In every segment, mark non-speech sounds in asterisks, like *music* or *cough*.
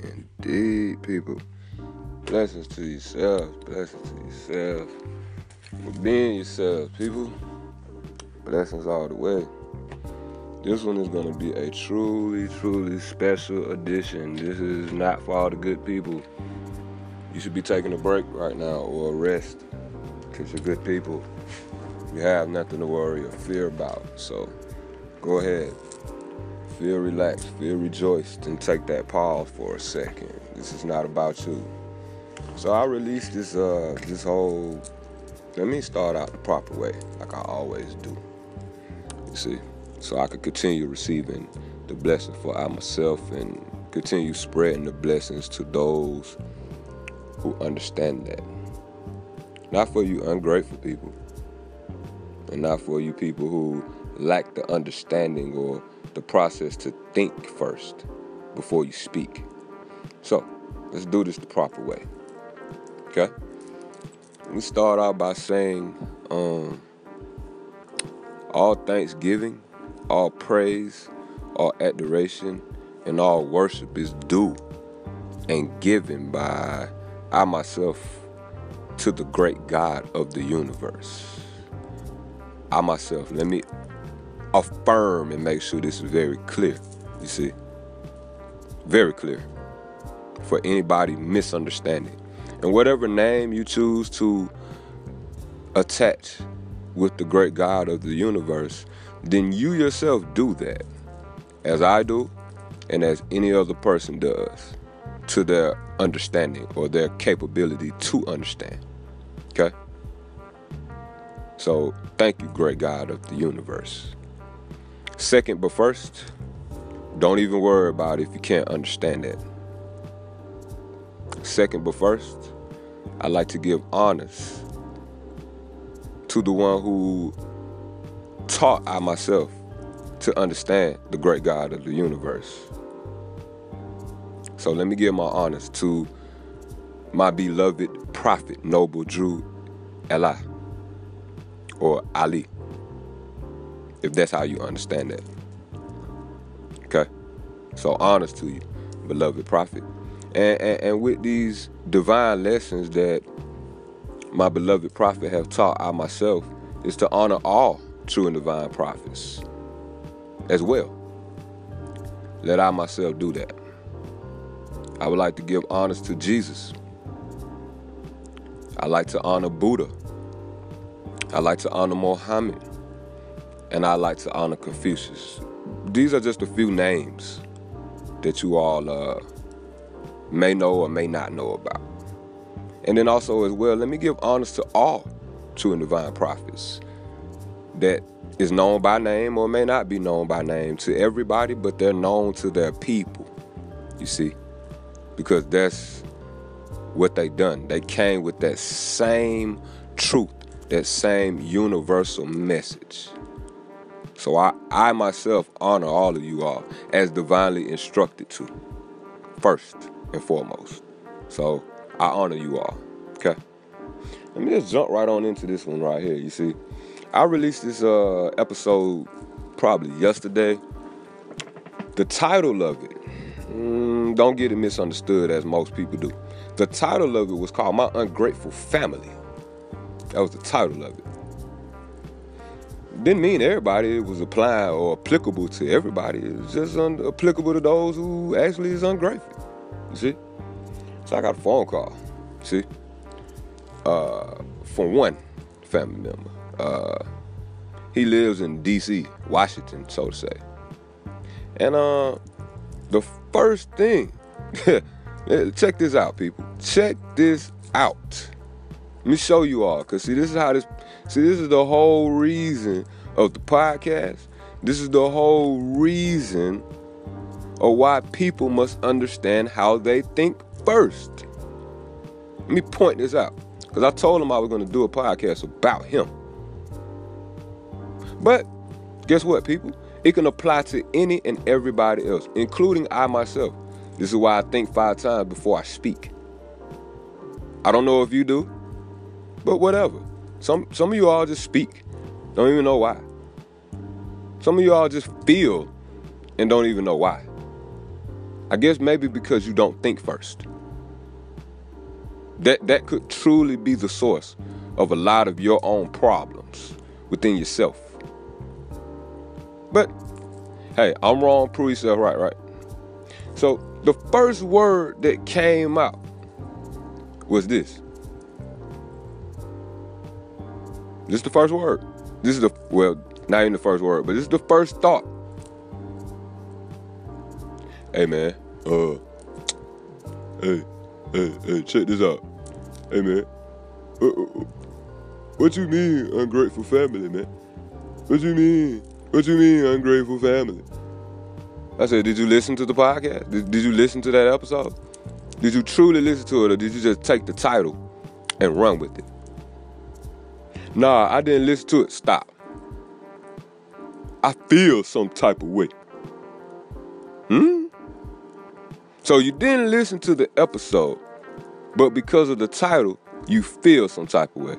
Indeed, people. Blessings to yourself. Blessings to yourself. For being yourself, people. Blessings all the way. This one is going to be a truly, truly special edition. This is not for all the good people. You should be taking a break right now or a rest because you're good people. You have nothing to worry or fear about. So go ahead. Feel relaxed, feel rejoiced, and take that pause for a second. This is not about you. So I released this uh this whole let me start out the proper way, like I always do. You see? So I could continue receiving the blessing for I myself and continue spreading the blessings to those who understand that. Not for you ungrateful people. And not for you people who lack the understanding or the process to think first before you speak. So, let's do this the proper way. Okay? We start out by saying, um, all thanksgiving, all praise, all adoration, and all worship is due and given by I myself to the great God of the universe. I myself, let me affirm and make sure this is very clear. You see? Very clear. For anybody misunderstanding. And whatever name you choose to attach with the great God of the universe, then you yourself do that. As I do, and as any other person does, to their understanding or their capability to understand. Okay? So, thank you, great God of the universe. Second, but first, don't even worry about it if you can't understand it. Second, but first, I like to give honors to the one who taught I myself to understand the great God of the universe. So let me give my honors to my beloved prophet, Noble Drew Eli, or Ali if that's how you understand that. Okay? So honest to you, beloved prophet. And, and, and with these divine lessons that my beloved prophet have taught I myself is to honor all true and divine prophets as well. Let I myself do that. I would like to give honors to Jesus. I like to honor Buddha. I like to honor Mohammed and I like to honor Confucius. These are just a few names that you all uh, may know or may not know about. And then also as well, let me give honors to all true and divine prophets that is known by name or may not be known by name to everybody, but they're known to their people. You see, because that's what they done. They came with that same truth, that same universal message. So I, I myself honor all of you all as divinely instructed to, first and foremost. So I honor you all. Okay. Let me just jump right on into this one right here. You see, I released this uh, episode probably yesterday. The title of it, mm, don't get it misunderstood as most people do. The title of it was called My Ungrateful Family. That was the title of it didn't mean everybody was applying or applicable to everybody. It's just un- applicable to those who actually is ungrateful. You see? So I got a phone call. See? Uh, from one family member. Uh, he lives in D.C., Washington, so to say. And uh, the first thing, *laughs* check this out, people. Check this out. Let me show you all, cause see, this is how this. See, this is the whole reason of the podcast. This is the whole reason of why people must understand how they think first. Let me point this out, cause I told him I was gonna do a podcast about him. But guess what, people? It can apply to any and everybody else, including I myself. This is why I think five times before I speak. I don't know if you do. But whatever. Some some of you all just speak. Don't even know why. Some of you all just feel and don't even know why. I guess maybe because you don't think first. That that could truly be the source of a lot of your own problems within yourself. But hey, I'm wrong, prove yourself right, right? So the first word that came out was this. This is the first word. This is the well, not even the first word, but this is the first thought. Hey man, uh, hey, hey, hey, check this out. Hey man, uh, uh, uh, what you mean ungrateful family, man? What you mean? What you mean ungrateful family? I said, did you listen to the podcast? Did, did you listen to that episode? Did you truly listen to it, or did you just take the title and run with it? Nah, I didn't listen to it. Stop. I feel some type of way. Hmm? So you didn't listen to the episode, but because of the title, you feel some type of way.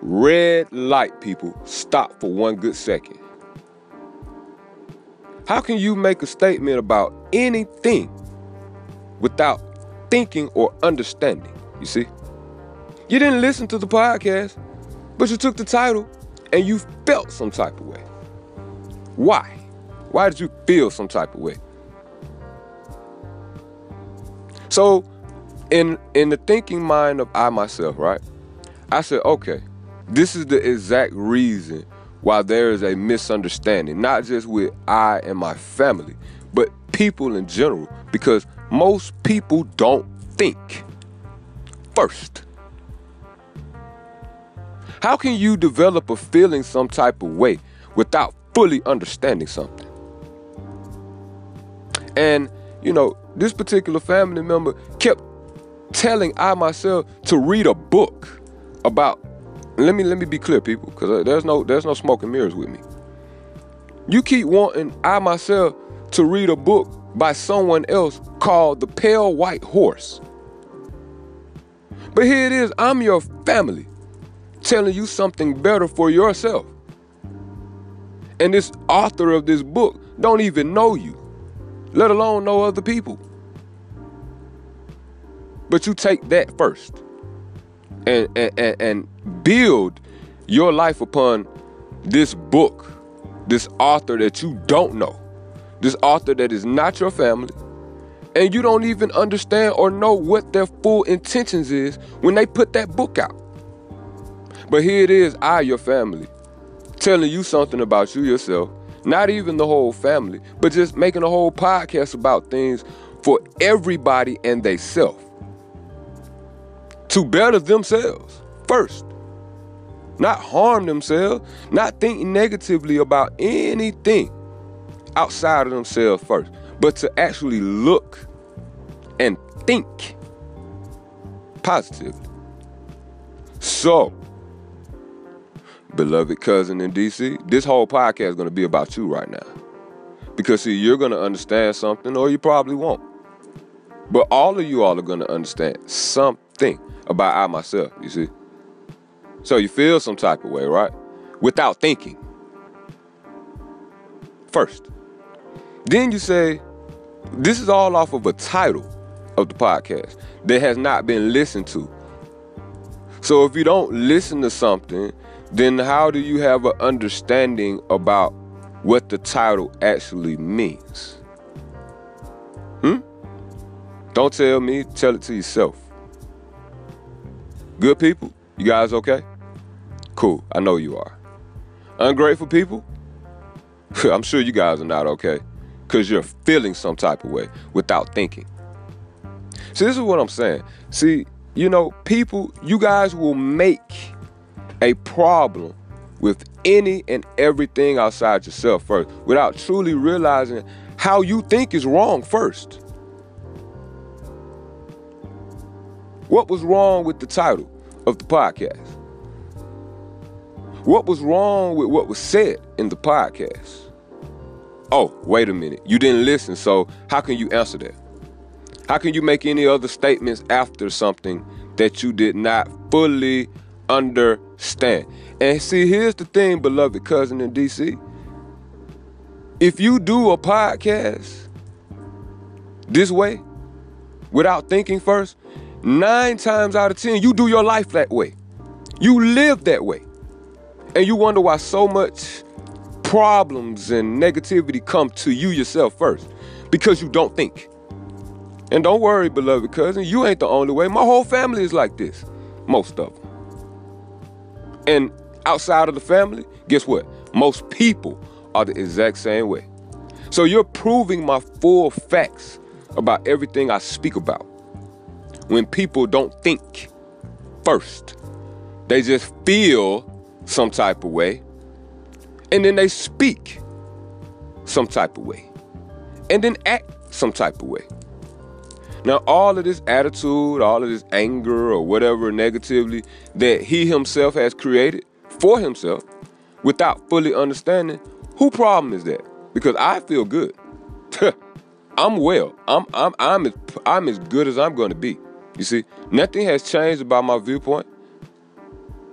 Red light, people, stop for one good second. How can you make a statement about anything without thinking or understanding? You see? You didn't listen to the podcast, but you took the title and you felt some type of way. Why? Why did you feel some type of way? So, in in the thinking mind of I myself, right? I said, okay, this is the exact reason why there is a misunderstanding, not just with I and my family, but people in general, because most people don't think first. How can you develop a feeling some type of way without fully understanding something? And, you know, this particular family member kept telling I myself to read a book about let me let me be clear people because uh, there's no there's no smoke and mirrors with me. You keep wanting I myself to read a book by someone else called The Pale White Horse. But here it is, I'm your family telling you something better for yourself. And this author of this book don't even know you, let alone know other people. But you take that first and, and, and, build your life upon this book, this author that you don't know, this author that is not your family, and you don't even understand or know what their full intentions is when they put that book out. But here it is, I, your family, telling you something about you yourself, not even the whole family, but just making a whole podcast about things for everybody and they self. To better themselves first. Not harm themselves, not think negatively about anything outside of themselves first, but to actually look and think positively. So, beloved cousin in DC, this whole podcast is going to be about you right now. Because, see, you're going to understand something, or you probably won't. But all of you all are going to understand something about I myself, you see. So you feel some type of way, right? Without thinking. First. Then you say, this is all off of a title of the podcast that has not been listened to. So if you don't listen to something then how do you have an understanding about what the title actually means? Hmm? Don't tell me, tell it to yourself. Good people, you guys okay? Cool, I know you are. Ungrateful people? *laughs* I'm sure you guys are not okay because you're feeling some type of way without thinking. See, this is what I'm saying. See, you know, people, you guys will make a problem with any and everything outside yourself first without truly realizing how you think is wrong first. What was wrong with the title of the podcast? What was wrong with what was said in the podcast? Oh, wait a minute. You didn't listen, so how can you answer that? How can you make any other statements after something that you did not fully understand. And see, here's the thing, beloved cousin in DC. If you do a podcast this way without thinking first, nine times out of ten, you do your life that way. You live that way. And you wonder why so much problems and negativity come to you yourself first. Because you don't think. And don't worry, beloved cousin, you ain't the only way. My whole family is like this. Most of them. And outside of the family, guess what? Most people are the exact same way. So you're proving my full facts about everything I speak about. When people don't think first, they just feel some type of way, and then they speak some type of way, and then act some type of way. Now, all of this attitude, all of this anger, or whatever negatively that he himself has created for himself without fully understanding, who problem is that? Because I feel good. *laughs* I'm well. I'm I'm I'm as I'm as good as I'm going to be. You see, nothing has changed about my viewpoint.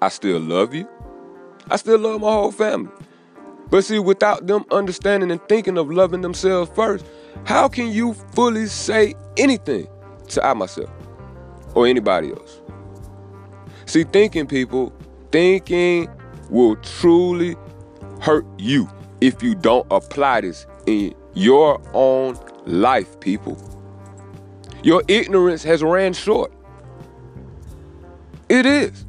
I still love you. I still love my whole family. But see, without them understanding and thinking of loving themselves first, how can you fully say anything to I myself or anybody else? See, thinking people, thinking will truly hurt you if you don't apply this in your own life, people. Your ignorance has ran short. It is.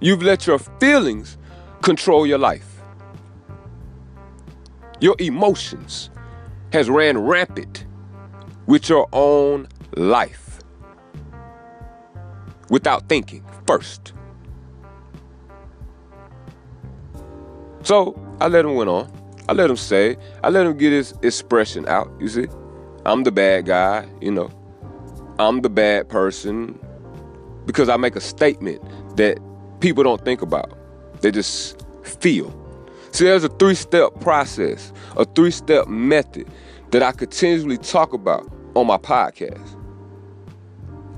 You've let your feelings control your life. Your emotions has ran rampant with your own life without thinking first. So I let him went on. I let him say, I let him get his expression out, you see. I'm the bad guy, you know. I'm the bad person because I make a statement that people don't think about. They just feel. See, there's a three step process, a three step method that I continually talk about on my podcast.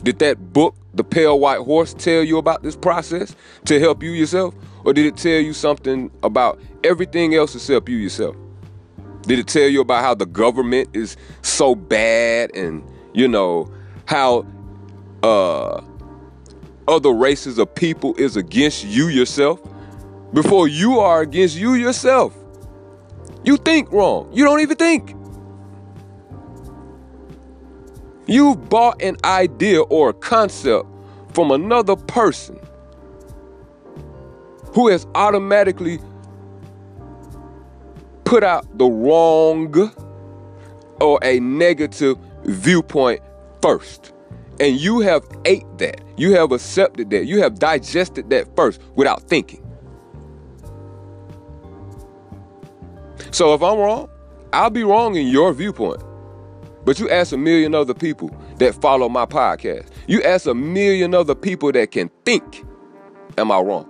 Did that book, The Pale White Horse, tell you about this process to help you yourself? Or did it tell you something about everything else except you yourself? Did it tell you about how the government is so bad and, you know, how uh, other races of people is against you yourself before you are against you yourself? You think wrong. You don't even think. You've bought an idea or a concept from another person who has automatically put out the wrong or a negative viewpoint first. And you have ate that. You have accepted that. You have digested that first without thinking. So if I'm wrong, I'll be wrong in your viewpoint. But you ask a million other people that follow my podcast. You ask a million other people that can think. Am I wrong?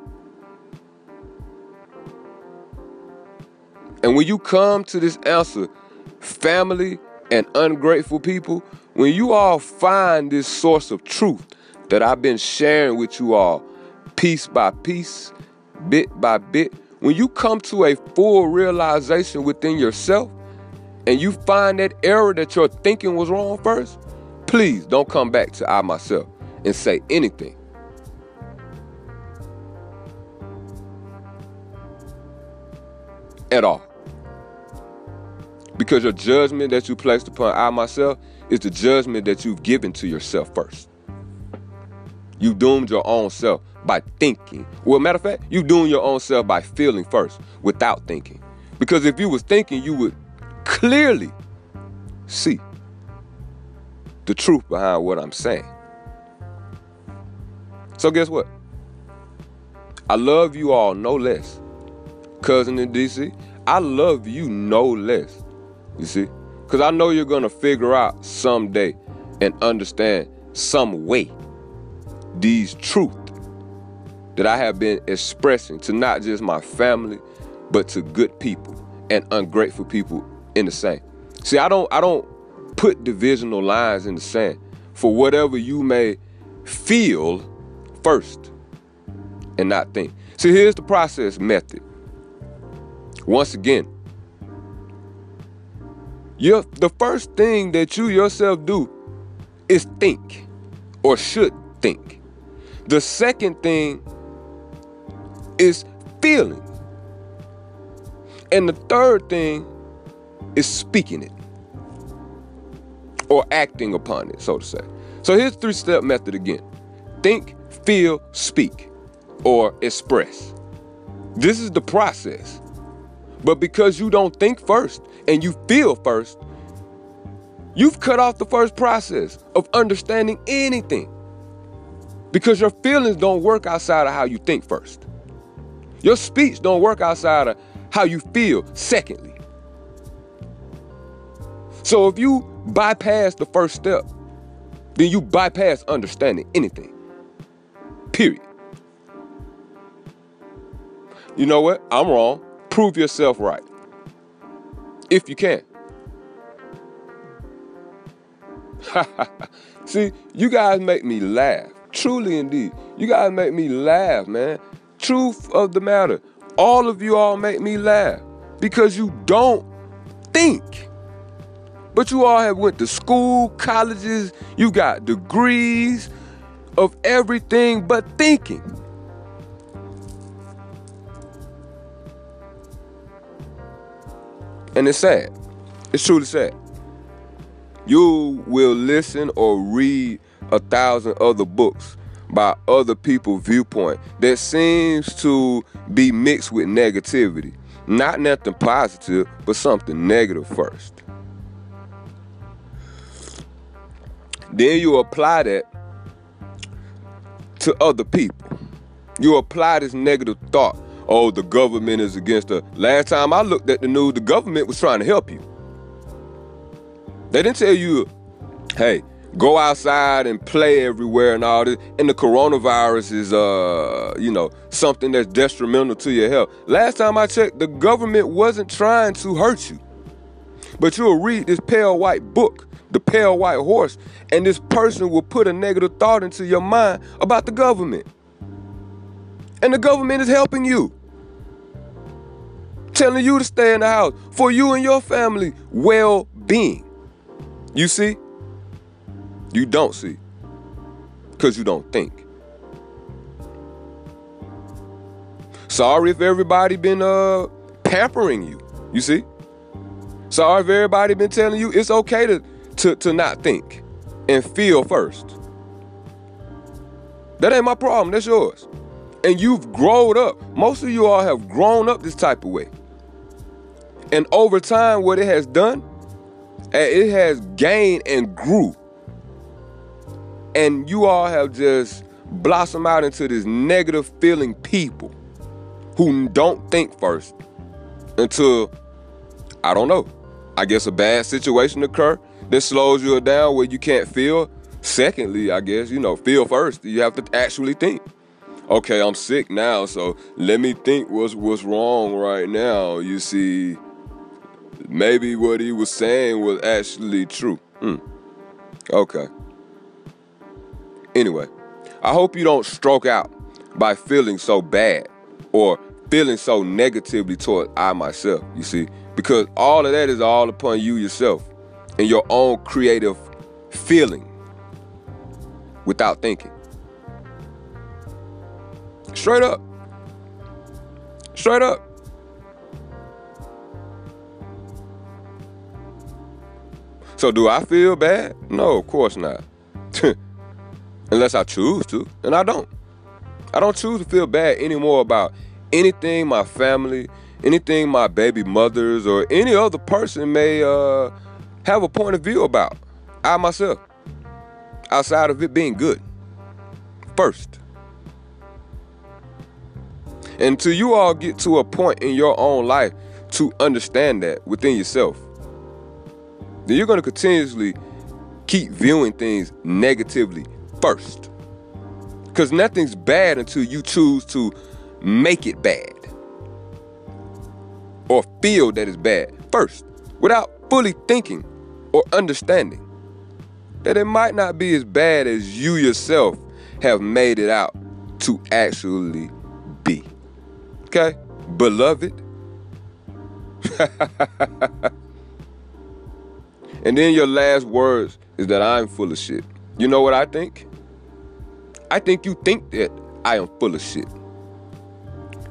And when you come to this answer, family and ungrateful people, when you all find this source of truth that I've been sharing with you all, piece by piece, bit by bit, when you come to a full realization within yourself and you find that error that your thinking was wrong first, please don't come back to I myself and say anything. At all. Because your judgment that you placed upon I myself is the judgment that you've given to yourself first. You doomed your own self by thinking. Well, matter of fact, you doomed your own self by feeling first without thinking. Because if you was thinking, you would clearly see the truth behind what I'm saying. So guess what? I love you all no less. Cousin in DC, I love you no less. You see? Because I know you're going to figure out someday and understand some way these truth that I have been expressing to not just my family, but to good people and ungrateful people in the same. See, I don't I don't put divisional lines in the sand for whatever you may feel first and not think. See, here's the process method. Once again, you the first thing that you yourself do is think or should think. The second thing is feeling. And the third thing is speaking it or acting upon it, so to say. So here's three step method again think, feel, speak, or express. This is the process. But because you don't think first and you feel first, you've cut off the first process of understanding anything. Because your feelings don't work outside of how you think first. Your speech don't work outside of how you feel secondly. So if you bypass the first step, then you bypass understanding anything. Period. You know what? I'm wrong. Prove yourself right. If you can. *laughs* See, you guys make me laugh. Truly indeed. You guys make me laugh, man. Truth of the matter. All of you all make me laugh because you don't think. But you all have went to school, colleges, you got degrees of everything but thinking. And it's sad. It's truly sad. You will listen or read a thousand other books by other people's viewpoint that seems to be mixed with negativity. Not nothing positive, but something negative first. Then you apply that to other people. You apply this negative thought. Oh, the government is against us. Last time I looked at the news, the government was trying to help you. They didn't tell you, hey, go outside and play everywhere and all this. And the coronavirus is, uh, you know, something that's detrimental to your health. Last time I checked, the government wasn't trying to hurt you. But you'll read this pale white book the pale white horse, and this person will put a negative thought into your mind about the government. And the government is helping you. Telling you to stay in the house for you and your family well being. You see? You don't see. Because you don't think. Sorry if everybody been uh pampering you. You see? Sorry if everybody been telling you it's okay to to, to not think and feel first. That ain't my problem, that's yours. And you've grown up. Most of you all have grown up this type of way. And over time, what it has done, eh, it has gained and grew. And you all have just blossomed out into this negative feeling people who don't think first until, I don't know, I guess a bad situation occur that slows you down where you can't feel. Secondly, I guess, you know, feel first. You have to actually think. Okay, I'm sick now, so let me think what's what's wrong right now. You see, maybe what he was saying was actually true. Hmm. Okay. Anyway, I hope you don't stroke out by feeling so bad or feeling so negatively toward I myself, you see, because all of that is all upon you yourself and your own creative feeling without thinking. Straight up. Straight up. So do I feel bad? No, of course not. Unless I choose to, and I don't. I don't choose to feel bad anymore about anything my family, anything my baby mothers, or any other person may uh, have a point of view about. I myself, outside of it being good. First. And Until you all get to a point in your own life to understand that within yourself, then you're going to continuously keep viewing things negatively first. Because nothing's bad until you choose to make it bad or feel that it's bad first without fully thinking or understanding that it might not be as bad as you yourself have made it out to actually be. Okay? Beloved. *laughs* And then your last words is that I'm full of shit. You know what I think? I think you think that I am full of shit.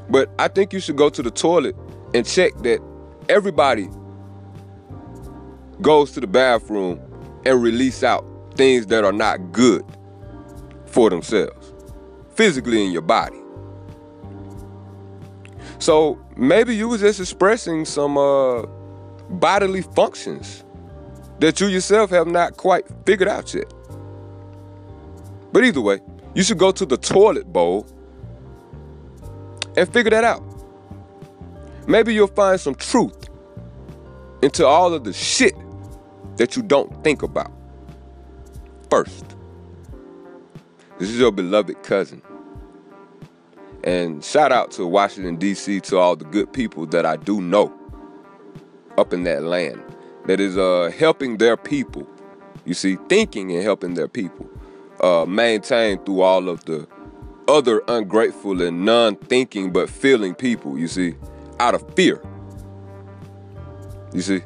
But I think you should go to the toilet and check that everybody goes to the bathroom and release out things that are not good for themselves, physically in your body. So maybe you was just expressing some uh, bodily functions that you yourself have not quite figured out yet. But either way, you should go to the toilet bowl and figure that out. Maybe you'll find some truth into all of the shit that you don't think about first. This is your beloved cousin. And shout out to Washington, D.C., to all the good people that I do know up in that land that is uh, helping their people, you see, thinking and helping their people uh, maintain through all of the other ungrateful and non thinking but feeling people, you see, out of fear. You see?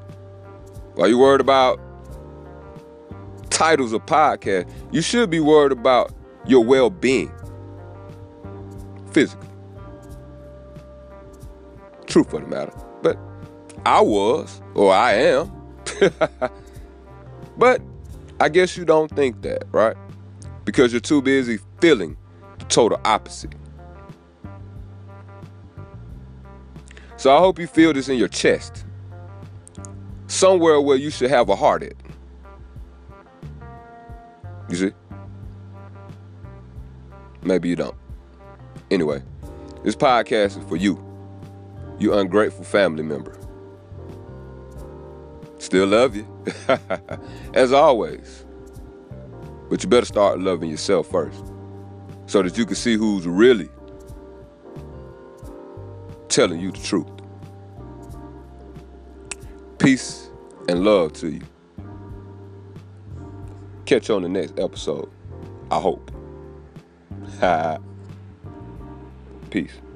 Are you worried about titles of podcast, you should be worried about your well being physically. Truth of the matter. But I was, or I am. *laughs* but I guess you don't think that, right? Because you're too busy feeling the total opposite. So I hope you feel this in your chest. Somewhere where you should have a heart at. You see? Maybe you don't. Anyway, this podcast is for you, you ungrateful family member. Still love you, *laughs* as always. But you better start loving yourself first so that you can see who's really telling you the truth. Peace and love to you. Catch you on the next episode. I hope. *laughs* Peace.